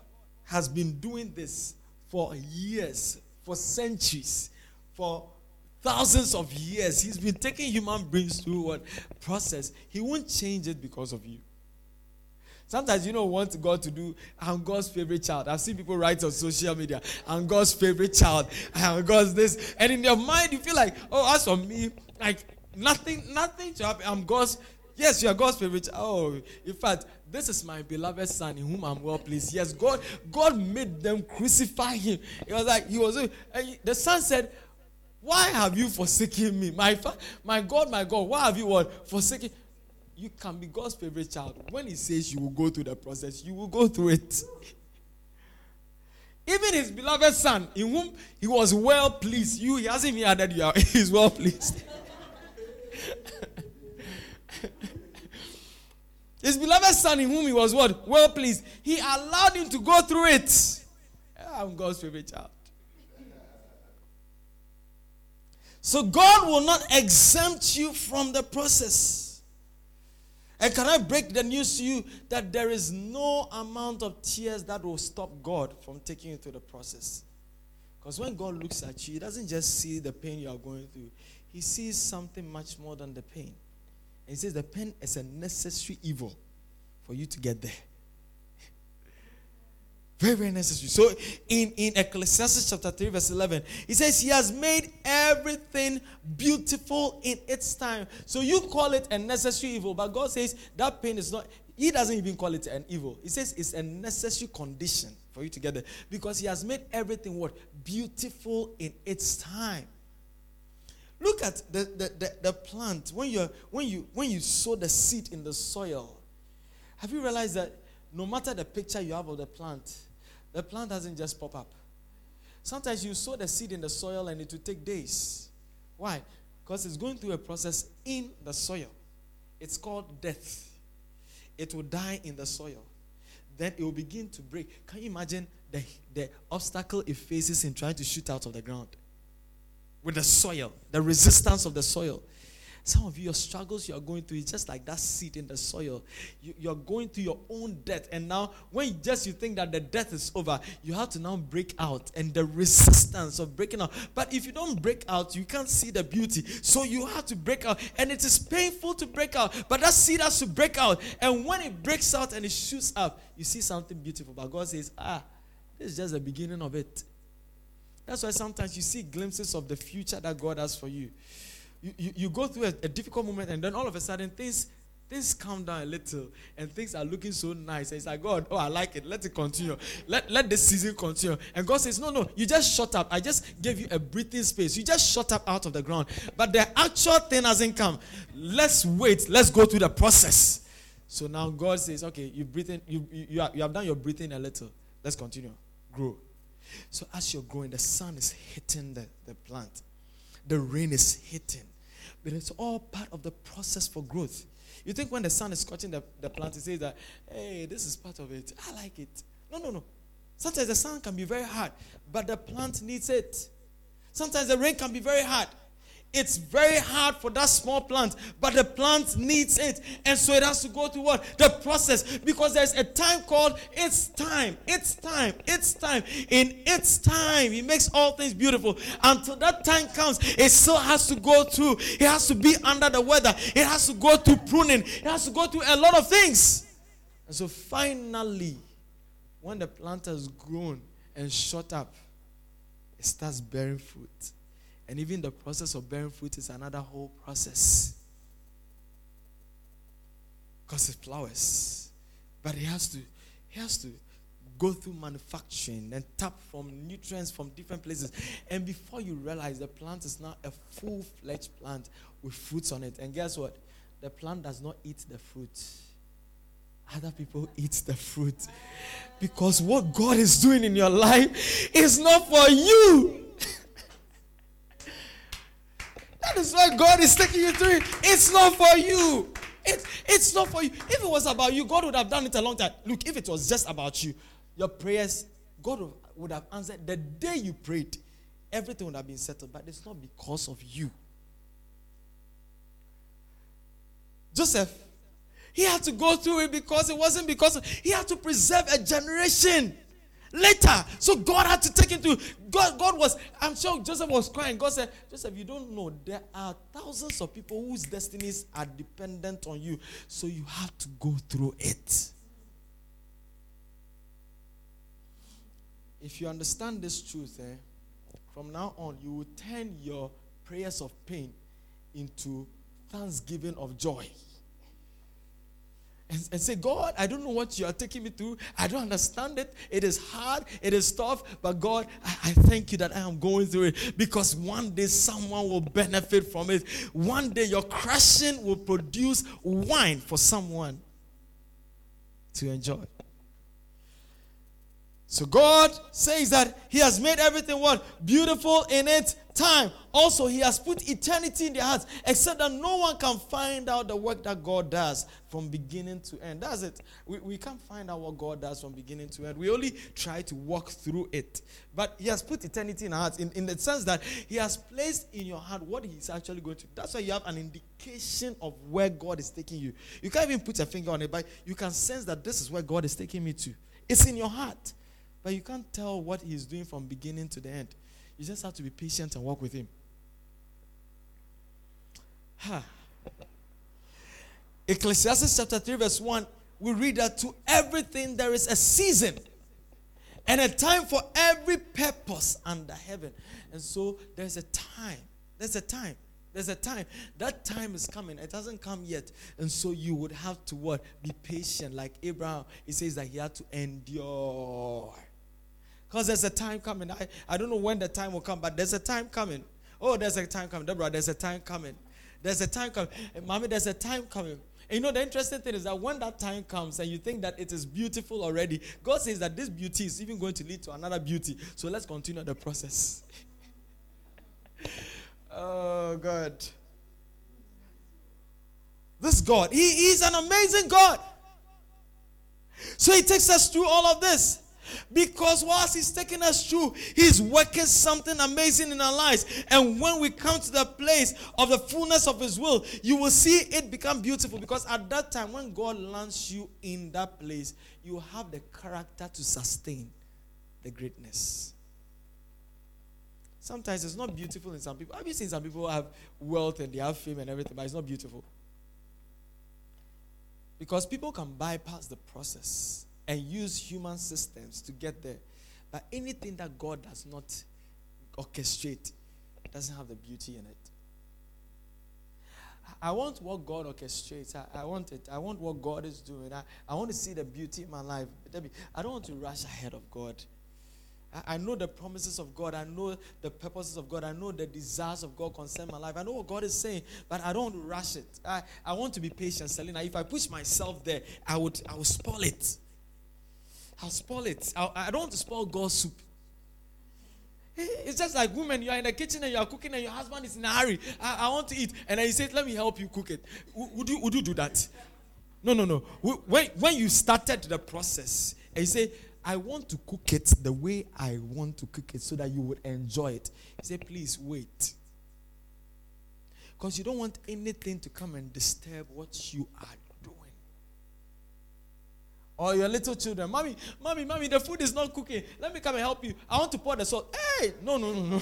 has been doing this for years, for centuries, for thousands of years. He's been taking human beings through what process. He won't change it because of you. Sometimes you don't want God to do, I'm God's favorite child. I've seen people write on social media, I'm God's favorite child, I'm God's this. And in your mind, you feel like, oh, as for me, like nothing, nothing to happen. I'm God's, yes, you are God's favorite child. Oh, in fact, this is my beloved son in whom I'm well pleased. Yes, God, God made them crucify him. It was like he was. The son said, "Why have you forsaken me, my my God, my God? Why have you what forsaken?" You can be God's favorite child. When He says you will go through the process, you will go through it. Even his beloved son, in whom he was well pleased, you he hasn't even added you are. He's well pleased. His beloved son, in whom he was what? Well pleased. He allowed him to go through it. I'm God's favorite child. So God will not exempt you from the process. And can I break the news to you that there is no amount of tears that will stop God from taking you through the process? Because when God looks at you, He doesn't just see the pain you are going through, He sees something much more than the pain. He says the pen is a necessary evil for you to get there. Very, very necessary. So in, in Ecclesiastes chapter 3, verse 11, he says, He has made everything beautiful in its time. So you call it a necessary evil, but God says that pain is not, He doesn't even call it an evil. He says it's a necessary condition for you to get there. Because He has made everything what? Beautiful in its time. Look at the, the, the, the plant. When, you when, you, when you sow the seed in the soil, have you realized that no matter the picture you have of the plant, the plant doesn't just pop up? Sometimes you sow the seed in the soil and it will take days. Why? Because it's going through a process in the soil. It's called death. It will die in the soil. Then it will begin to break. Can you imagine the, the obstacle it faces in trying to shoot out of the ground? With the soil, the resistance of the soil. Some of you, your struggles you are going through is just like that seed in the soil. You, are going through your own death. And now, when you just you think that the death is over, you have to now break out and the resistance of breaking out. But if you don't break out, you can't see the beauty. So you have to break out. And it is painful to break out. But that seed has to break out. And when it breaks out and it shoots up, you see something beautiful. But God says, ah, this is just the beginning of it. That's why sometimes you see glimpses of the future that God has for you. You, you, you go through a, a difficult moment, and then all of a sudden things things calm down a little and things are looking so nice. And it's like, God, oh, I like it. Let it continue. Let, let the season continue. And God says, No, no, you just shut up. I just gave you a breathing space. You just shut up out of the ground. But the actual thing hasn't come. Let's wait. Let's go through the process. So now God says, Okay, you breathing, you, you, you, you have done your breathing a little. Let's continue. Grow. So as you're growing, the sun is hitting the, the plant, the rain is hitting. But it's all part of the process for growth. You think when the sun is scorching the, the plant, it says that, hey, this is part of it. I like it. No, no, no. Sometimes the sun can be very hard, but the plant needs it. Sometimes the rain can be very hard, it's very hard for that small plant, but the plant needs it. And so it has to go through what? The process. Because there's a time called it's time. It's time. It's time. In its time, He makes all things beautiful. Until that time comes, it still has to go through. It has to be under the weather. It has to go through pruning. It has to go through a lot of things. And so finally, when the plant has grown and shot up, it starts bearing fruit. And even the process of bearing fruit is another whole process. Because it flowers. But he has to, he has to go through manufacturing and tap from nutrients from different places. And before you realize the plant is now a full-fledged plant with fruits on it. And guess what? The plant does not eat the fruit. Other people eat the fruit. Because what God is doing in your life is not for you. That is why God is taking you through it. It's not for you. It, it's not for you. If it was about you, God would have done it a long time. Look, if it was just about you, your prayers, God would have answered the day you prayed. Everything would have been settled, but it's not because of you. Joseph, he had to go through it because it wasn't because of, he had to preserve a generation. Later, so God had to take him to God. God was, I'm sure Joseph was crying. God said, Joseph, you don't know there are thousands of people whose destinies are dependent on you, so you have to go through it. If you understand this truth, eh, from now on, you will turn your prayers of pain into thanksgiving of joy and, and, say, God, I don't know what you are taking me through. I don't understand it. It is hard. It is tough. But God, I, I, thank you that I am going through it because one day someone will benefit from it. One day your crushing will produce wine for someone to enjoy. So God says that He has made everything what? Beautiful in its time. Also, He has put eternity in their hearts, except that no one can find out the work that God does from beginning to end. That's it. We, we can't find out what God does from beginning to end. We only try to walk through it. But He has put eternity in our hearts in, in the sense that He has placed in your heart what He's actually going to. That's why you have an indication of where God is taking you. You can't even put a finger on it, but you can sense that this is where God is taking me to. It's in your heart. But you can't tell what He's doing from beginning to the end. You just have to be patient and walk with Him. Huh. Ecclesiastes chapter 3, verse 1, we read that to everything there is a season and a time for every purpose under heaven. And so there's a time. There's a time. There's a time. That time is coming. It hasn't come yet. And so you would have to what? Be patient. Like Abraham, he says that he had to endure. Because there's a time coming. I, I don't know when the time will come, but there's a time coming. Oh, there's a time coming. Deborah, there's a time coming. There's a time coming. Eh, mommy, there's a time coming. And you know, the interesting thing is that when that time comes and you think that it is beautiful already, God says that this beauty is even going to lead to another beauty. So let's continue the process. oh, God. This God, He is an amazing God. So He takes us through all of this. Because whilst He's taking us through, He's working something amazing in our lives. And when we come to the place of the fullness of His will, you will see it become beautiful. Because at that time, when God lands you in that place, you have the character to sustain the greatness. Sometimes it's not beautiful in some people. Have you seen some people have wealth and they have fame and everything, but it's not beautiful? Because people can bypass the process and use human systems to get there. But anything that God does not orchestrate doesn't have the beauty in it. I want what God orchestrates. I, I, want it. I want what God is doing. I, I want to see the beauty in my life. I don't want to rush ahead of God. I, know the promises of God. I know the purposes of God. I know the desires of God concern my life. I know what God is saying, but I don't rush it. I, I want to be patient, Selena. If I push myself there, I would I would spoil it. I'll spoil it. I, I don't want to spoil God's soup. It's just like women, you are in the kitchen and you are cooking and your husband is in a hurry. I, I want to eat. And he says, Let me help you cook it. would, you, would you do that? No, no, no. When, when you started the process and you say, I want to cook it the way I want to cook it so that you would enjoy it. He said, Please wait. Because you don't want anything to come and disturb what you are or your little children, mommy, mommy, mommy, the food is not cooking. Let me come and help you. I want to pour the salt. Hey, no, no, no, no.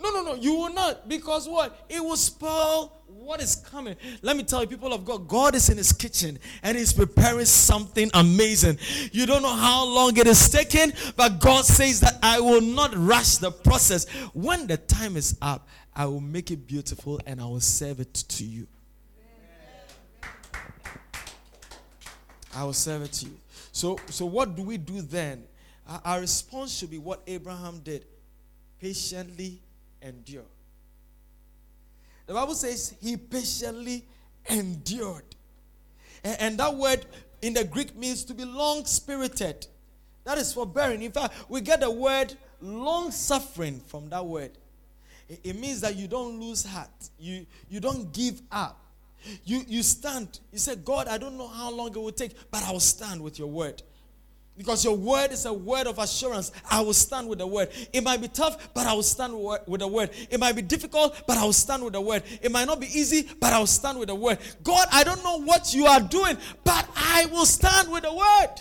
no, no, no. You will not because what? It will spoil what is coming. Let me tell you, people of God, God is in His kitchen and He's preparing something amazing. You don't know how long it is taking, but God says that I will not rush the process. When the time is up, I will make it beautiful and I will serve it to you. I will serve it to you. So, so what do we do then? Our, response should be what Abraham did patiently endure. The Bible says he patiently endured. And, and that word in the Greek means to be long spirited. That is forbearing. In fact, we get the word long suffering from that word. It means that you don't lose heart. You, you don't give up. You, you stand. You say, God, I don't know how long it will take, but I will stand with your word. Because your word is a word of assurance. I will stand with the word. It might be tough, but I will stand with the word. It might be difficult, but I will stand with the word. It might not be easy, but I will stand with the word. God, I don't know what you are doing, but I will stand with the word.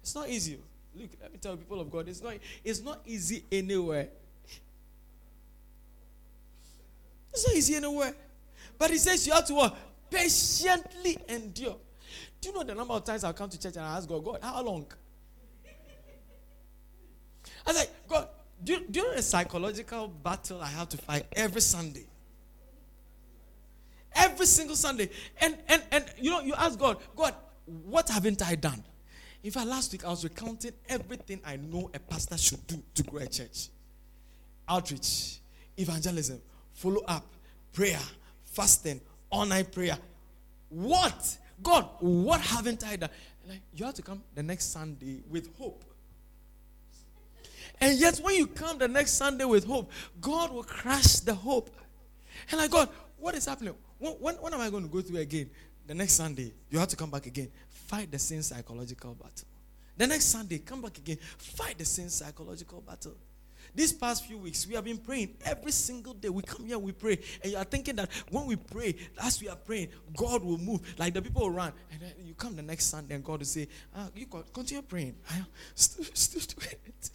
It's not easy. Look, let me tell people of God, it's not, it's not easy anywhere. It's not easy anywhere. But he says you have to what? Patiently endure. Do you know the number of times I come to church and I ask God, God, how long? I was like, God, do do you know the psychological battle I have to fight every Sunday? Every single Sunday. And and and you know, you ask God, God, what haven't I done? In fact, last week I was recounting everything I know a pastor should do to grow a church. Outreach, evangelism, follow up, prayer, fasting, all night prayer. What? God, what haven't I done? Like, you have to come the next Sunday with hope. And yet, when you come the next Sunday with hope, God will crush the hope. And like, God, what is happening? When, when, when am I going to go through again? The next Sunday, you have to come back again. Fight the same psychological battle. The next Sunday, come back again. Fight the same psychological battle. These past few weeks, we have been praying every single day. We come here, we pray, and you are thinking that when we pray, as we are praying, God will move. Like the people will run, and then you come the next Sunday, and God will say, ah, "You continue praying." Still, still doing it.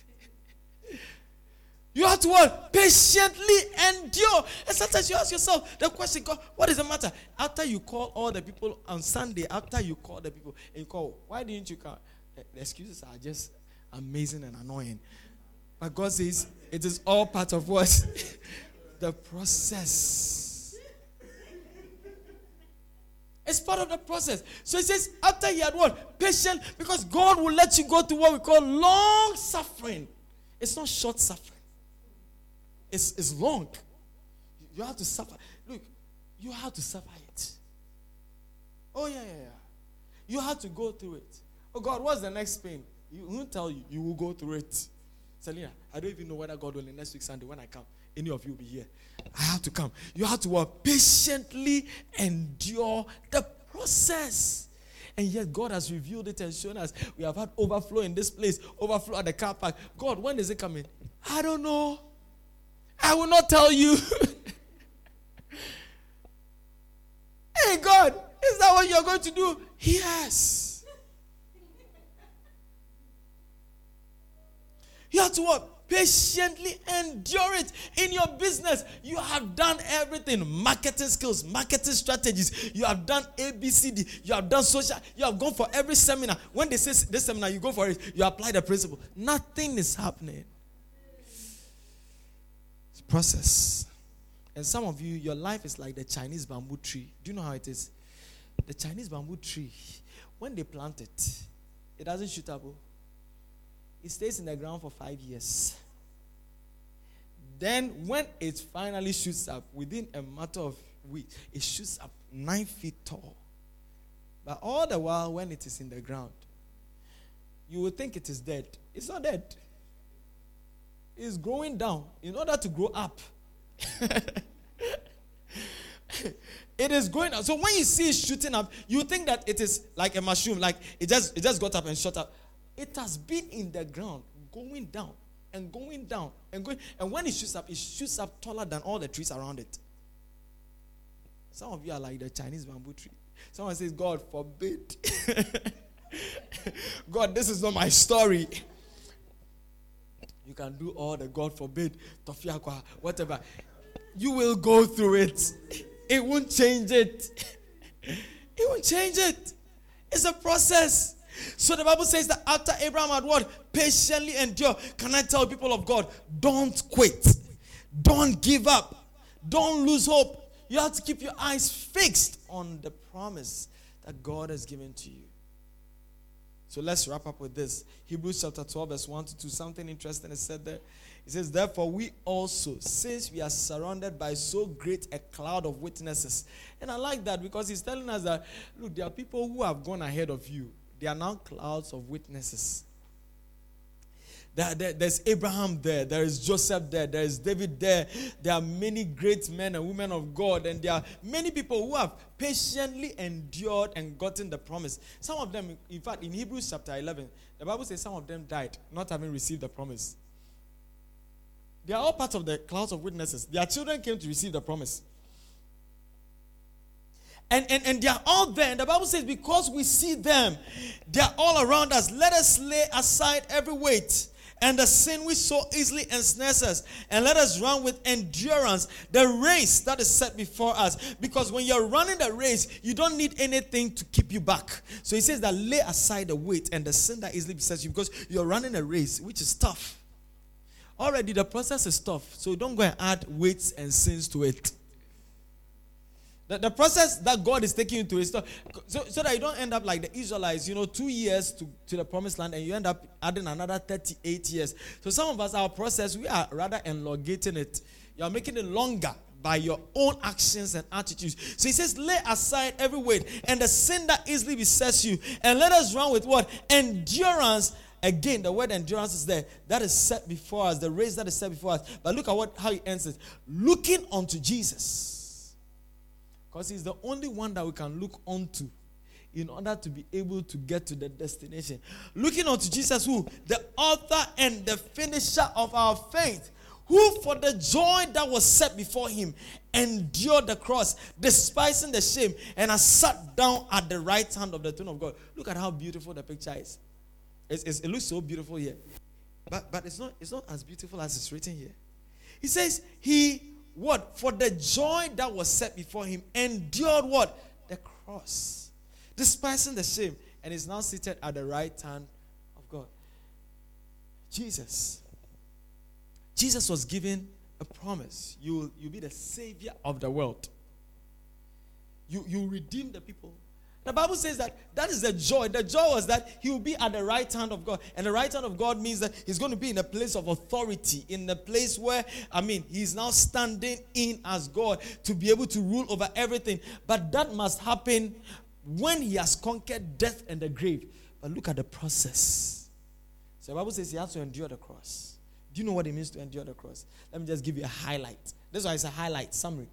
You have to what? Patiently endure. And sometimes you ask yourself the question, God, what is the matter? After you call all the people on Sunday, after you call the people, and you call, why didn't you come? The excuses are just amazing and annoying. But God says it is all part of what? the process. It's part of the process. So he says, after he had what? Patient, because God will let you go to what we call long suffering. It's not short suffering. It's, it's long. You have to suffer. Look, you have to suffer it. Oh, yeah, yeah, yeah. You have to go through it. Oh, God, what's the next pain? He won't tell you. You will go through it. Selena, I don't even know whether God will next week Sunday when I come. Any of you will be here. I have to come. You have to work patiently endure the process. And yet God has revealed it and shown us we have had overflow in this place, overflow at the car park. God, when is it coming? I don't know. I will not tell you. hey God, is that what you're going to do? Yes. You have to what? Patiently endure it in your business. You have done everything marketing skills, marketing strategies. You have done ABCD. You have done social. You have gone for every seminar. When they say this seminar, you go for it. You apply the principle. Nothing is happening. It's Process. And some of you, your life is like the Chinese bamboo tree. Do you know how it is? The Chinese bamboo tree, when they plant it, it doesn't shoot up. Oh. It stays in the ground for five years. Then, when it finally shoots up, within a matter of weeks, it shoots up nine feet tall. But all the while, when it is in the ground, you would think it is dead. It's not dead. It's growing down in order to grow up. it is going up. So when you see it shooting up, you think that it is like a mushroom, like it just it just got up and shot up. It has been in the ground, going down and going down and going. And when it shoots up, it shoots up taller than all the trees around it. Some of you are like the Chinese bamboo tree. Someone says, God forbid. God, this is not my story. You can do all the God forbid, tofiakwa, whatever. You will go through it. It won't change it. It won't change it. It's a process. So the Bible says that after Abraham had what? Patiently endure. Can I tell people of God? Don't quit. Don't give up. Don't lose hope. You have to keep your eyes fixed on the promise that God has given to you. So let's wrap up with this. Hebrews chapter 12, verse 1 to 2. Something interesting is said there. It says, Therefore, we also, since we are surrounded by so great a cloud of witnesses. And I like that because he's telling us that, look, there are people who have gone ahead of you. They are now clouds of witnesses. There, there, there's Abraham there, there is Joseph there, there is David there. There are many great men and women of God, and there are many people who have patiently endured and gotten the promise. Some of them, in fact, in Hebrews chapter 11, the Bible says some of them died not having received the promise. They are all part of the clouds of witnesses. Their children came to receive the promise. And, and, and they are all there. And the Bible says, because we see them, they are all around us. Let us lay aside every weight and the sin which so easily ensnares us, and let us run with endurance the race that is set before us. Because when you're running the race, you don't need anything to keep you back. So he says that lay aside the weight and the sin that easily besets you, because you're running a race which is tough. Already the process is tough, so don't go and add weights and sins to it. The, the process that God is taking you to is so, so that you don't end up like the Israelites, you know, two years to, to the promised land and you end up adding another 38 years. So some of us, our process, we are rather elongating it. You are making it longer by your own actions and attitudes. So he says, lay aside every weight and the sin that easily besets you, and let us run with what? Endurance. Again, the word endurance is there. That is set before us, the race that is set before us. But look at what how he ends it. Looking unto Jesus because he's the only one that we can look onto in order to be able to get to the destination. Looking unto Jesus, who? The author and the finisher of our faith, who for the joy that was set before him endured the cross, despising the shame, and has sat down at the right hand of the throne of God. Look at how beautiful the picture is. It's, it's, it looks so beautiful here. But, but it's, not, it's not as beautiful as it's written here. He says, He what? For the joy that was set before him, endured what? The cross, despising the shame, and is now seated at the right hand of God. Jesus. Jesus was given a promise. You will you'll be the savior of the world. You, you redeem the people the Bible says that that is the joy. The joy was that he will be at the right hand of God. And the right hand of God means that he's going to be in a place of authority, in a place where, I mean, he's now standing in as God to be able to rule over everything. But that must happen when he has conquered death and the grave. But look at the process. So the Bible says he has to endure the cross. Do you know what it means to endure the cross? Let me just give you a highlight. This is why it's a highlight summary.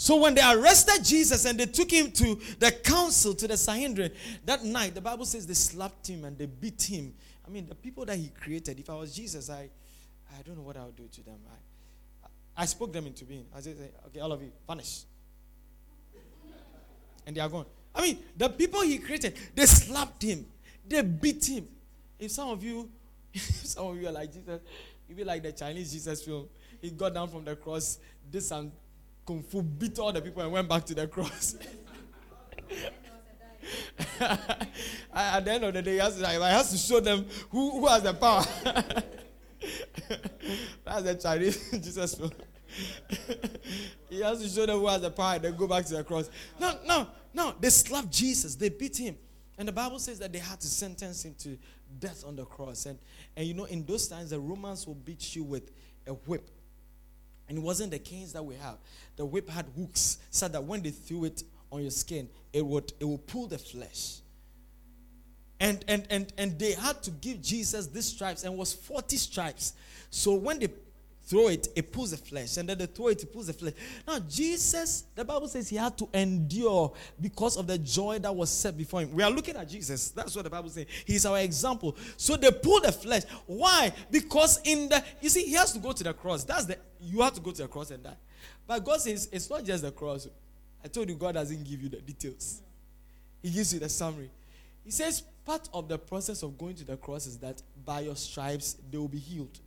So when they arrested Jesus and they took him to the council, to the Sanhedrin, that night, the Bible says they slapped him and they beat him. I mean, the people that he created, if I was Jesus, I, I don't know what I would do to them. I, I spoke them into being. I said, okay, all of you, vanish. And they are gone. I mean, the people he created, they slapped him, they beat him. If some of you, some of you are like Jesus, you be like the Chinese Jesus film. He got down from the cross, did some Kung Fu beat all the people and went back to the cross. At the end of the day, he has to, he has to show them who, who has the power. That's the Chinese Jesus. he has to show them who has the power, then go back to the cross. No, no, no. They slapped Jesus. They beat him. And the Bible says that they had to sentence him to death on the cross. And, and you know, in those times, the Romans will beat you with a whip. And it wasn't the canes that we have. The whip had hooks so that when they threw it on your skin, it would, it would pull the flesh. And, and, and, and they had to give Jesus these stripes, and was 40 stripes. So when they throw it, it pulls the flesh. And then they throw it, it pulls the flesh. Now, Jesus, the Bible says he had to endure because of the joy that was set before him. We are looking at Jesus. That's what the Bible says. He's our example. So they pull the flesh. Why? Because in the, you see, he has to go to the cross. That's the, you have to go to the cross and die. But God says it's not just the cross. I told you God doesn't give you the details, He gives you the summary. He says part of the process of going to the cross is that by your stripes they will be healed.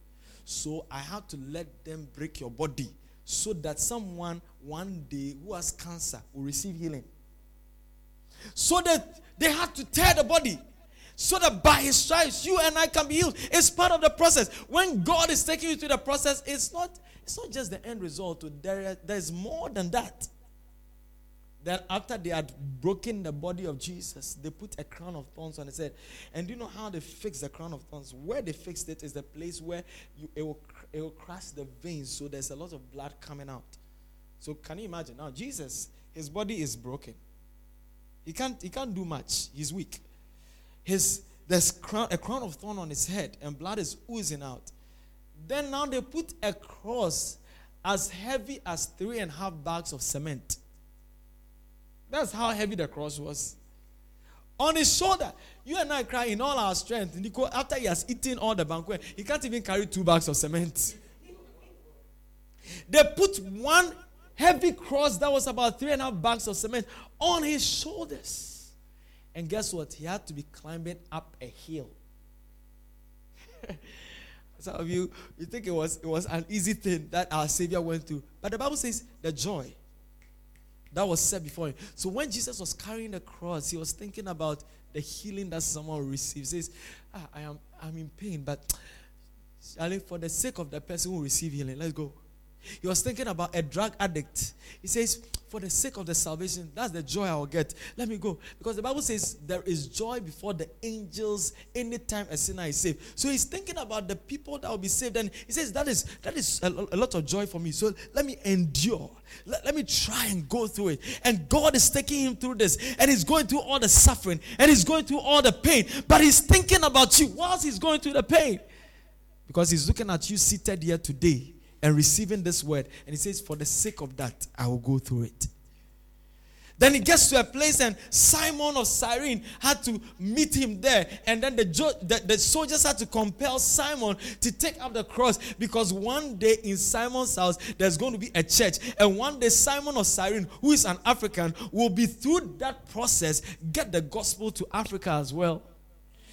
So I had to let them break your body so that someone one day who has cancer will receive healing. So that they had to tear the body so that by his stripes you and I can be healed. It's part of the process. When God is taking you through the process, it's not it's not just the end result. There, there's more than that. That after they had broken the body of Jesus, they put a crown of thorns on his head. And do you know how they fixed the crown of thorns? Where they fixed it is the place where you, it, will, it will crush the veins, so there's a lot of blood coming out. So can you imagine? Now Jesus, his body is broken. He can't, he can't do much. He's weak. His there's crown, a crown of thorn on his head, and blood is oozing out. Then now they put a cross as heavy as three and a half bags of cement. That's how heavy the cross was. On his shoulder, you and I cry in all our strength. Nico, after he has eaten all the banquet, he can't even carry two bags of cement. They put one heavy cross that was about three and a half bags of cement on his shoulders. And guess what? He had to be climbing up a hill. Some of you, you think it was, it was an easy thing that our Savior went through. But the Bible says the joy that was set before him. So when Jesus was carrying the cross, he was thinking about the healing that someone receives. He says, ah, I am I'm in pain, but for the sake of the person who receive healing, let's go. He was thinking about a drug addict. He says, For the sake of the salvation, that's the joy I will get. Let me go. Because the Bible says there is joy before the angels anytime a sinner is saved. So he's thinking about the people that will be saved. And he says, That is that is a, a lot of joy for me. So let me endure. Let, let me try and go through it. And God is taking him through this. And he's going through all the suffering. And he's going through all the pain. But he's thinking about you whilst he's going through the pain. Because he's looking at you seated here today and receiving this word. And he says, For the sake of that, I will go through it. Then he gets to a place, and Simon of Cyrene had to meet him there. And then the, the, the, soldiers had to compel Simon to take up the cross because one day in Simon's house there's going to be a church. And one day, Simon of Cyrene, who is an African, will be through that process, get the gospel to Africa as well.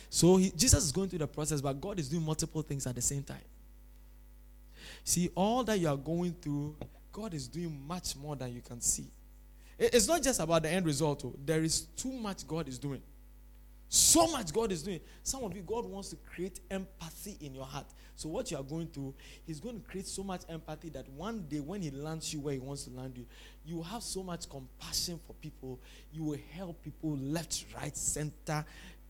So he, Jesus is going through the process, but God is doing multiple things at the same time. See, all that you are going through, God is doing much more than you can see. It's not just about the end result. Oh. There is too much God is doing. So much God is doing. Some of you, God wants to create empathy in your heart. So, what you are going through, He's going to create so much empathy that one day, when He lands you where He wants to land you, you will have so much compassion for people. You will help people left, right, center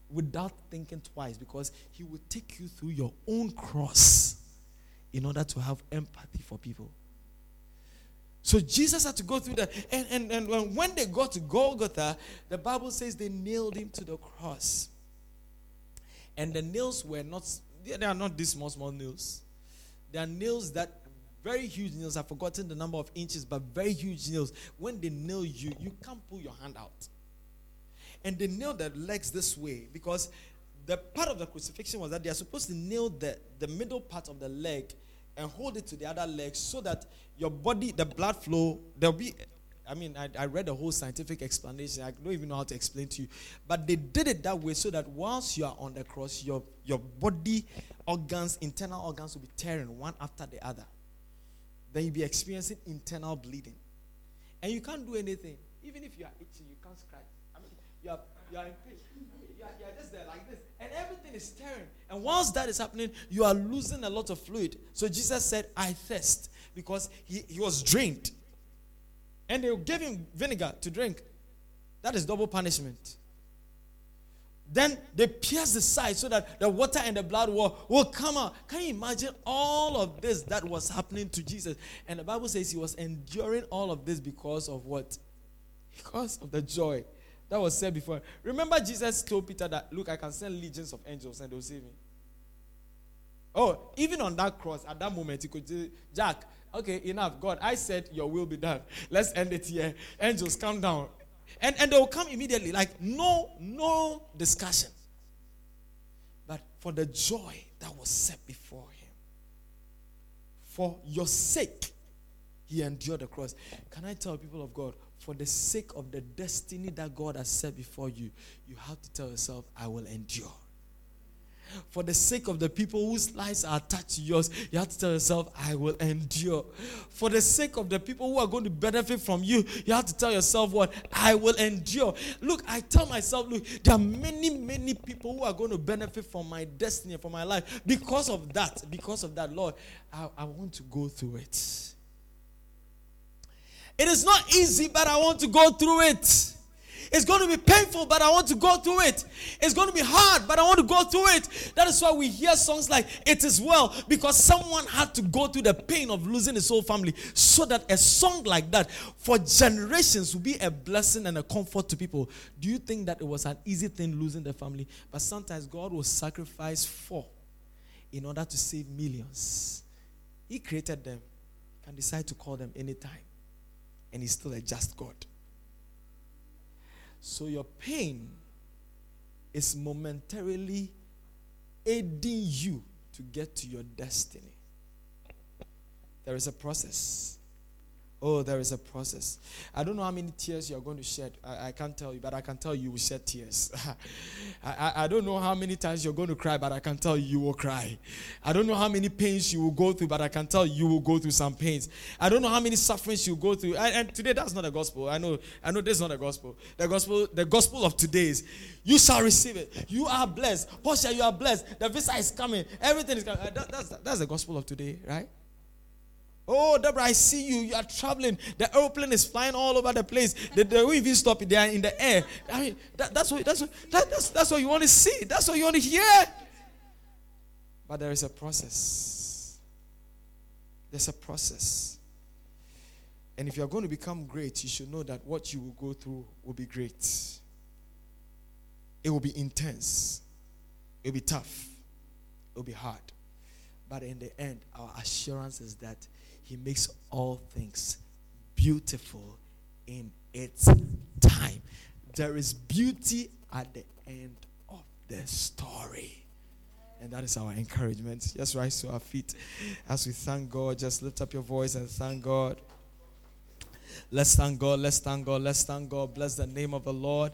without thinking twice because He will take you through your own cross in order to have empathy for people. So Jesus had to go through that. And, and, and when they got to Golgotha, the Bible says they nailed him to the cross. And the nails were not, they are not these small, small nails. They are nails that, very huge nails. I've forgotten the number of inches, but very huge nails. When they nail you, you can't pull your hand out. And they nail their legs this way because the part of the crucifixion was that they are supposed to nail the, the middle part of the leg and hold it to the other leg so that your body, the blood flow, there'll be. I mean, I, I read the whole scientific explanation. I don't even know how to explain to you. But they did it that way so that whilst you are on the cross, your, your body organs, internal organs will be tearing one after the other. Then you'll be experiencing internal bleeding. And you can't do anything. even if you are itching, you can't scratch. I mean, you are you are in pain. You are, you are just there like this, and everything is tearing. And once that is happening, you are losing a lot of fluid. So Jesus said, "I thirst," because he, he was drained, and they gave him vinegar to drink. That is double punishment. Then they pierced the side so that the water and the blood will, will come out. Can you imagine all of this that was happening to Jesus? And the Bible says he was enduring all of this because of what? Because of the joy that was said before. Remember, Jesus told Peter that, Look, I can send legions of angels and they'll save me. Oh, even on that cross, at that moment, he could say, Jack, okay, enough. God, I said your will be done. Let's end it here. Angels, come down. And, and they will come immediately, like no, no discussion. But for the joy that was set before him, for your sake, he endured the cross. Can I tell people of God, for the sake of the destiny that God has set before you, you have to tell yourself, I will endure for the sake of the people whose lives are attached to yours, you have to tell yourself, I will endure. For the sake of the people who are going to benefit from you, you have to tell yourself what? I will endure. Look, I tell myself, look, there are many, many people who are going to benefit from my destiny, from my life. Because of that, because of that, Lord, I, I want to go through it. It is not easy, but I want to go through it. It's going to be painful, but I want to go through it. It's going to be hard, but I want to go through it. That is why we hear songs like It Is Well, because someone had to go through the pain of losing his whole family, so that a song like that for generations will be a blessing and a comfort to people. Do you think that it was an easy thing losing the family? But sometimes God will sacrifice four in order to save millions. He created them, can decide to call them anytime, and He's still a just God. So your pain is momentarily aiding you to get to your destiny. There is a process. Oh, there is a process. I don't know how many tears you're going to shed. I, I can't tell you, but I can tell you, you will shed tears. I, I, I, don't know how many times you're going to cry, but I can tell you, you will cry. I don't know how many pains you will go through, but I can tell you, you will go through some pains. I don't know how many sufferings you will go through. And, and today, that's not the gospel. I know, I know this is not the gospel. The gospel, the gospel of today is, you shall receive it. You are blessed. Portia, you are blessed. The visa is coming. Everything is coming. Uh, that, that's, that's the gospel of today, right? Oh, Deborah, I see you. You are traveling. The airplane is flying all over the place. They, they not even stop it. They are in the air. I mean, that, that's, what, that's, what, that, that's, that's what you want to see. That's what you want to hear. But there is a process. There's a process. And if you're going to become great, you should know that what you will go through will be great. It will be intense. It will be tough. It will be hard. But in the end, our assurance is that he makes all things beautiful in its time. There is beauty at the end of the story. And that is our encouragement. Just rise to our feet as we thank God. Just lift up your voice and thank God. Let's thank God. Let's thank God. Let's thank God. Bless the name of the Lord.